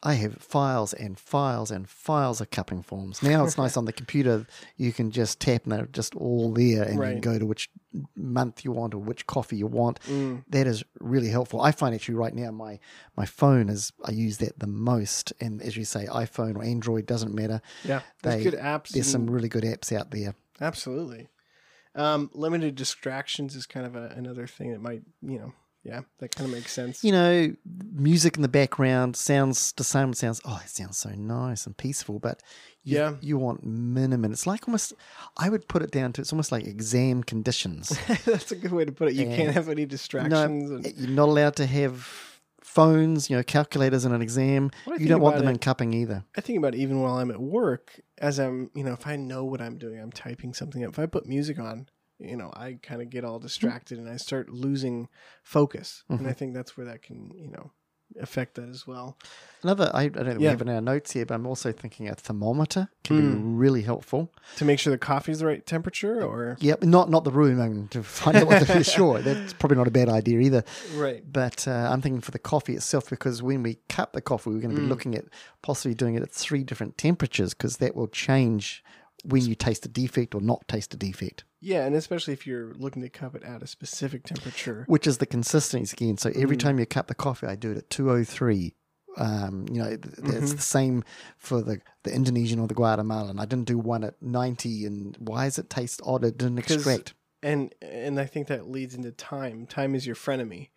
Speaker 2: I have files and files and files of cupping forms. Now it's nice on the computer; you can just tap and they're just all there, and you can go to which month you want or which coffee you want
Speaker 1: Mm,
Speaker 2: that is really helpful. I find actually right now my my phone is I use that the most, and as you say, iPhone or Android doesn't matter.
Speaker 1: yeah, there's
Speaker 2: They-
Speaker 1: good apps.
Speaker 2: There's some really good apps out there.
Speaker 1: Absolutely. Um, limited distractions is kind of a, another thing that might, you know, yeah, that kind of makes sense.
Speaker 2: You know, music in the background sounds to some sounds oh it sounds so nice and peaceful, but you,
Speaker 1: Yeah.
Speaker 2: you want minimum. It's like almost I would put it down to it's almost like exam conditions.
Speaker 1: That's a good way to put it. You
Speaker 2: Yeah.
Speaker 1: can't have any distractions. and,
Speaker 2: You're not allowed to have phones, you know, calculators in an exam. You don't want them
Speaker 1: it-
Speaker 2: in cupping either.
Speaker 1: I think about it even while I'm at work, as I'm, you know, if I know what I'm doing, I'm typing something up. If I put music on, you know, I kind of get all distracted and I start losing focus. And
Speaker 2: Mm-hmm.
Speaker 1: I think that's where that can, you know, affect that as well.
Speaker 2: Another, I, I don't think we
Speaker 1: Yeah.
Speaker 2: have in our notes here, but I'm also thinking a thermometer can be
Speaker 1: Mm.
Speaker 2: really helpful.
Speaker 1: To make sure the coffee's the right temperature or
Speaker 2: Yep, not not the room. I mean, to find out what the sure. That's probably not a bad idea either.
Speaker 1: right.
Speaker 2: But uh, I'm thinking for the coffee itself because when we cup the coffee, we're going to be
Speaker 1: Mm.
Speaker 2: looking at possibly doing it at three different temperatures because that will change when you taste a defect or not taste a defect,
Speaker 1: Yeah, and especially if you're looking to cup it at a specific temperature.
Speaker 2: which is the consistency again. So every
Speaker 1: Mm.
Speaker 2: time you cup the coffee, I do it at 203. Um, you know, it's
Speaker 1: Mhm.
Speaker 2: the same for the, the Indonesian or the Guatemalan. I didn't do one at 90. And why does it taste odd? It didn't extract.
Speaker 1: And and I think that leads into time. Time is your frenemy.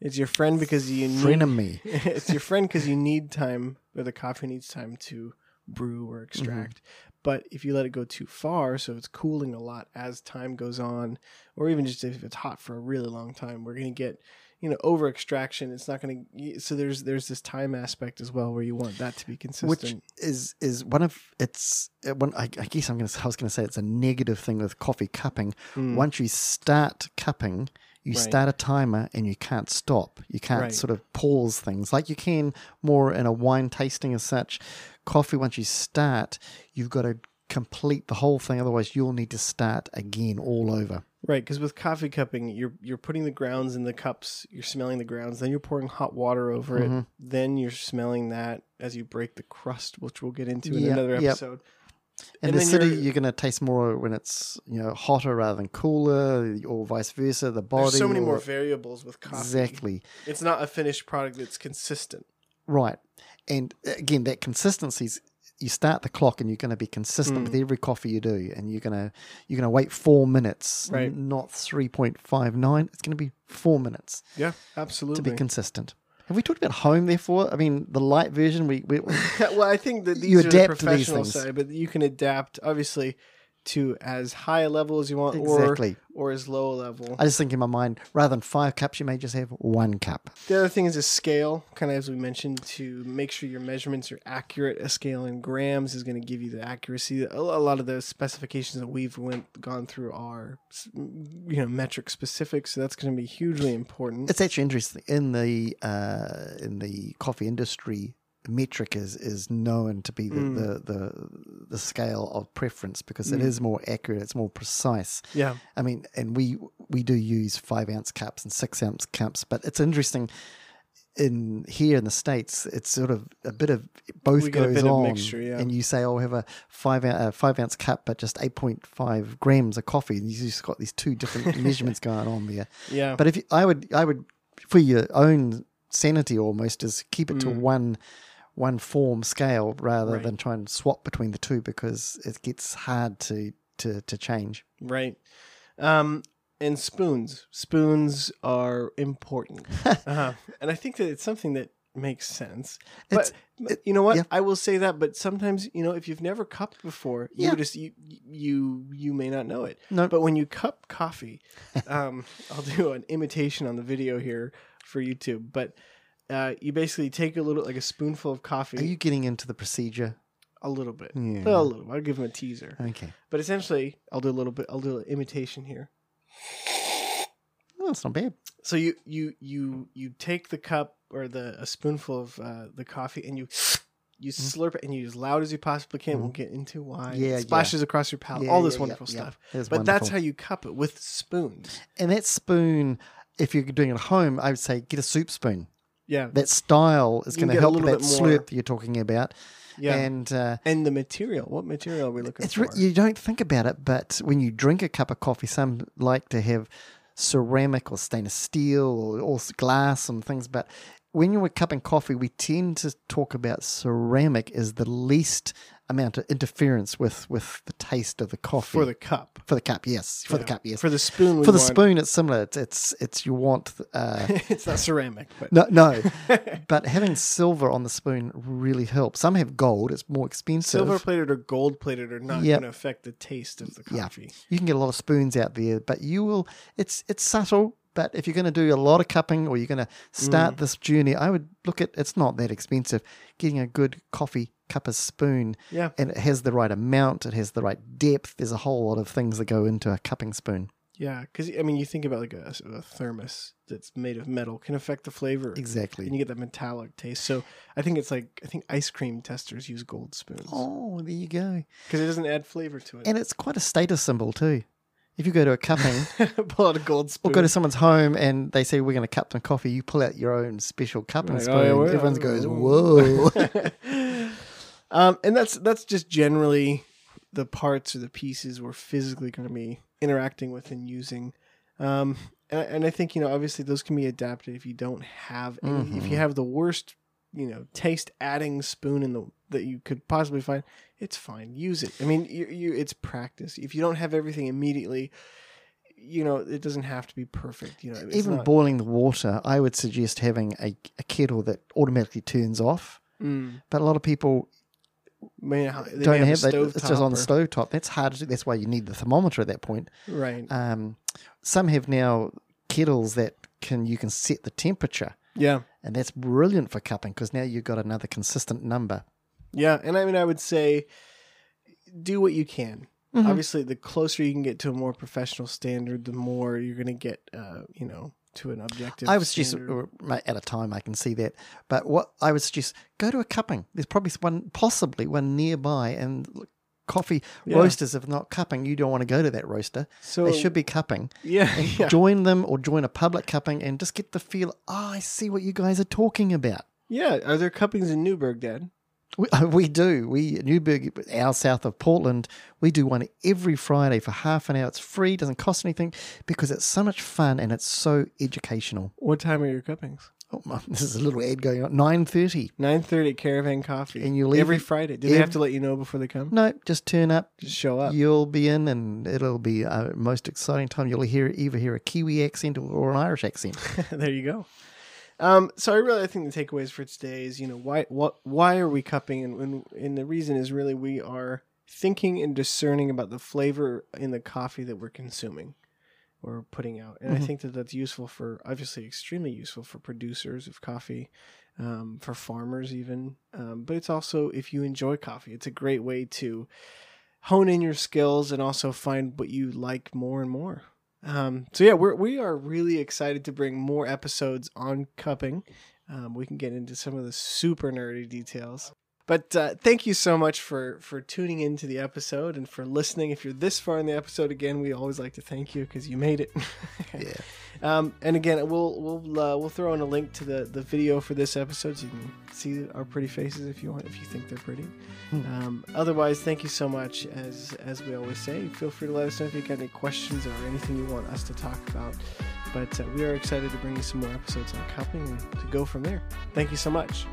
Speaker 1: It's your friend because you need
Speaker 2: Frenemy.
Speaker 1: it's your friend because you need time, or the coffee needs time to brew or extract. But if you let it go too far, so it's cooling a lot as time goes on, or even just if it's hot for a really long time, we're going to get, you know, over extraction. It's not going to. So there's there's this time aspect as well where you want that to be consistent.
Speaker 2: which is is one of it's one. I, I guess I'm gonna. I was gonna say it's a negative thing with coffee cupping.
Speaker 1: Mm.
Speaker 2: Once you start cupping, you
Speaker 1: Right.
Speaker 2: start a timer and you can't stop. You can't
Speaker 1: Right.
Speaker 2: sort of pause things like you can more in a wine tasting as such. Coffee, once you start, you've got to complete the whole thing. Otherwise, you'll need to start again all over.
Speaker 1: Right, because with coffee cupping, you're you're putting the grounds in the cups, you're smelling the grounds, then you're pouring hot water over it,
Speaker 2: Mhm.
Speaker 1: then you're smelling that as you break the crust, which we'll get into in
Speaker 2: Yep,
Speaker 1: another
Speaker 2: yep.
Speaker 1: episode.
Speaker 2: In
Speaker 1: And
Speaker 2: the city,
Speaker 1: you're-
Speaker 2: you're, going to taste more when it's you know hotter rather than cooler, or vice versa. The body.
Speaker 1: There's so many more variables with coffee.
Speaker 2: Exactly.
Speaker 1: It's not a finished product that's consistent.
Speaker 2: Right. And uh, again, that consistency's you start the clock and you're going to be consistent with every coffee you do and you're going to you're going to wait 4 minutes,
Speaker 1: Right.
Speaker 2: not 3.59. It's going to be 4 minutes
Speaker 1: Yeah, absolutely.
Speaker 2: to be consistent. Have we talked about home therefore? I mean, the light version we, we
Speaker 1: well, I think that these
Speaker 2: You
Speaker 1: are the
Speaker 2: adapt to these
Speaker 1: professional
Speaker 2: things.
Speaker 1: side, but you can adapt obviously to as high a level as you want,
Speaker 2: Exactly.
Speaker 1: or or as low a level.
Speaker 2: I just think in my mind rather than 5 cups you may just have 1 cup.
Speaker 1: The other thing is a scale, kind of as we mentioned, to make sure your measurements are accurate. A scale in grams is going to give you the accuracy. A a lot of the specifications that we've went gone through are, you know, metric specific, so that's going to be hugely important.
Speaker 2: It's actually interesting in the uh, in the coffee industry. Metric is, is known to be the,
Speaker 1: Mm.
Speaker 2: the, the the scale of preference because it
Speaker 1: Mm.
Speaker 2: is more accurate, it's more precise.
Speaker 1: yeah,
Speaker 2: I mean, and we we do use five ounce cups and six ounce cups, but it's interesting. In here in the states, it's sort of a bit of both
Speaker 1: We
Speaker 2: goes on,
Speaker 1: mixture, yeah.
Speaker 2: and you say, "Oh, we have a five uh, five ounce cup, but just eight point five grams of coffee," and you just got these two different measurements going on there.
Speaker 1: yeah,
Speaker 2: But if you, I would, I would for your own sanity almost is keep it to
Speaker 1: Mm.
Speaker 2: one one form scale rather
Speaker 1: Right.
Speaker 2: than try and swap between the two because it gets hard to to to change.
Speaker 1: right. Um, and spoons. Spoons are important, uh, and I think that it's something that makes sense.
Speaker 2: It's-
Speaker 1: But but you know what?
Speaker 2: yeah.
Speaker 1: I will say that. But sometimes, you know, if you've never cupped before, you
Speaker 2: Yeah.
Speaker 1: just you you you may not know it.
Speaker 2: No,
Speaker 1: But when you cup coffee, um, I'll do an imitation on the video here for YouTube. But uh, you basically take a little, like a spoonful of coffee,
Speaker 2: are you getting into the procedure?
Speaker 1: a little bit,
Speaker 2: Yeah.
Speaker 1: a little. I'll give them a teaser.
Speaker 2: Okay.
Speaker 1: But essentially, I'll do a little bit. I'll do an imitation here.
Speaker 2: Oh, it's not bad.
Speaker 1: So you you you you take the cup or the a spoonful of uh, the coffee and you you slurp it and you as loud as you possibly can. We'll get into why.
Speaker 2: Mm-hmm. Yeah,
Speaker 1: it splashes across your palate.
Speaker 2: Yeah,
Speaker 1: all this
Speaker 2: yeah,
Speaker 1: wonderful
Speaker 2: yeah, yeah.
Speaker 1: stuff.
Speaker 2: That's
Speaker 1: But that's how you cup it with spoons.
Speaker 2: And that spoon, if you're doing it at home, I would say get a soup spoon.
Speaker 1: Yeah,
Speaker 2: That style is going to help that slurp that you're talking about.
Speaker 1: yeah.
Speaker 2: And uh,
Speaker 1: And the material. What material are we looking
Speaker 2: it's
Speaker 1: for?
Speaker 2: you don't think about it, but when you drink a cup of coffee, some like to have ceramic or stainless steel or, or glass and things. But when you're cupping coffee, we tend to talk about ceramic as the least amount of interference with, with the taste of the coffee.
Speaker 1: for the cup.
Speaker 2: for the cup, yes. For the cup, yes.
Speaker 1: For the spoon.
Speaker 2: For the
Speaker 1: want-
Speaker 2: spoon, it's similar. It's it's, it's you want uh,
Speaker 1: it's not ceramic, but
Speaker 2: no no, but having silver on the spoon really helps. Some have gold; it's more expensive.
Speaker 1: silver plated or gold plated are not
Speaker 2: Yep.
Speaker 1: going to affect the taste of the
Speaker 2: Yeah.
Speaker 1: coffee.
Speaker 2: You can get a lot of spoons out there, but you will. It's it's subtle. But if you're going to do a lot of cupping or you're going to start
Speaker 1: Mm.
Speaker 2: this journey, I would look at. It's not that expensive. Getting a good coffee cup a spoon
Speaker 1: Yeah.
Speaker 2: and it has the right amount, it has the right depth. There's a whole lot of things that go into a cupping spoon.
Speaker 1: Yeah, because I mean, you think about like a, a thermos that's made of metal can affect the flavor,
Speaker 2: Exactly.
Speaker 1: and you get that metallic taste. So I think it's like I think ice cream testers use gold spoons
Speaker 2: Oh, there you go.
Speaker 1: because it doesn't add flavor to it.
Speaker 2: And it's quite a status symbol too. If you go to a cupping
Speaker 1: Pull out a gold spoon.
Speaker 2: or go to someone's home and they say we're going to cup some coffee, you pull out your own special cupping
Speaker 1: Like,
Speaker 2: spoon.
Speaker 1: oh, yeah,
Speaker 2: Everyone goes,
Speaker 1: oh.
Speaker 2: "Whoa!"
Speaker 1: um, and that's that's just generally the parts or the pieces we're physically going to be interacting with and using. Um, and, and I think you know obviously those can be adapted if you don't have any, if you have the worst you know taste adding spoon in the that you could possibly find. It's fine. Use it. I mean, you, you it's practice. If you don't have everything immediately, you know it doesn't have to be perfect. You know,
Speaker 2: Even
Speaker 1: not-
Speaker 2: boiling the water, I would suggest having a, a kettle that automatically turns off.
Speaker 1: Mm.
Speaker 2: But a lot of people
Speaker 1: May they
Speaker 2: don't
Speaker 1: have,
Speaker 2: have that. It's just on the stove top. That's hard to do. That's why you need the thermometer at that point.
Speaker 1: Right.
Speaker 2: Um, some have now kettles that can you can set the temperature,
Speaker 1: yeah.
Speaker 2: and that's brilliant for cupping because now you've got another consistent number.
Speaker 1: Yeah, and I mean, I would say do what you can.
Speaker 2: Mhm.
Speaker 1: Obviously, the closer you can get to a more professional standard, the more you're going to get, uh, you know, to an objective.
Speaker 2: I would suggest uh, at a time I can see that, but what I would suggest go to a cupping. There's probably one, possibly one nearby, and coffee
Speaker 1: Yeah.
Speaker 2: roasters if not cupping. You don't want to go to that roaster.
Speaker 1: So
Speaker 2: they should be cupping.
Speaker 1: Yeah, yeah,
Speaker 2: Join them or join a public cupping and just get the feel. Oh, I see what you guys are talking about.
Speaker 1: yeah. Are there cuppings in Newberg, Dad?
Speaker 2: We, we do. We Newberg, our south of Portland, we do one every Friday for half an hour. It's free, doesn't cost anything because it's so much fun and it's so educational.
Speaker 1: What time are your cuppings?
Speaker 2: Oh, my, this is a little ad going on. Nine thirty.
Speaker 1: Nine thirty, Caravan Coffee,
Speaker 2: And you leave
Speaker 1: every Friday. Do they have to let you know before they come?
Speaker 2: No, just turn up.
Speaker 1: Just show up.
Speaker 2: You'll be in, and it'll be a most exciting time. You'll hear either hear a Kiwi accent or, or an Irish accent.
Speaker 1: there you go. Um, so I really I think the takeaways for today is, you know, why what why are we cupping, and and, and the reason is really we are thinking and discerning about the flavor in the coffee that we're consuming or putting out, and I
Speaker 2: Mhm.
Speaker 1: think that that's useful for obviously extremely useful for producers of coffee, um, for farmers even, um, but it's also if you enjoy coffee, it's a great way to hone in your skills and also find what you like more and more. Um, so yeah, we're we are really excited to bring more episodes on cupping. Um, we can get into some of the super nerdy details. But uh, thank you so much for for tuning into the episode and for listening. If you're this far in the episode, again, we always like to thank you because you made it.
Speaker 2: Yeah.
Speaker 1: Um, and again, we'll we'll uh, we'll throw in a link to the, the video for this episode so you can see our pretty faces if you want if you think they're pretty. Um, otherwise, thank you so much. As as we always say, feel free to let us know if you got any questions or anything you want us to talk about. But uh, we are excited to bring you some more episodes on cupping and to go from there. Thank you so much.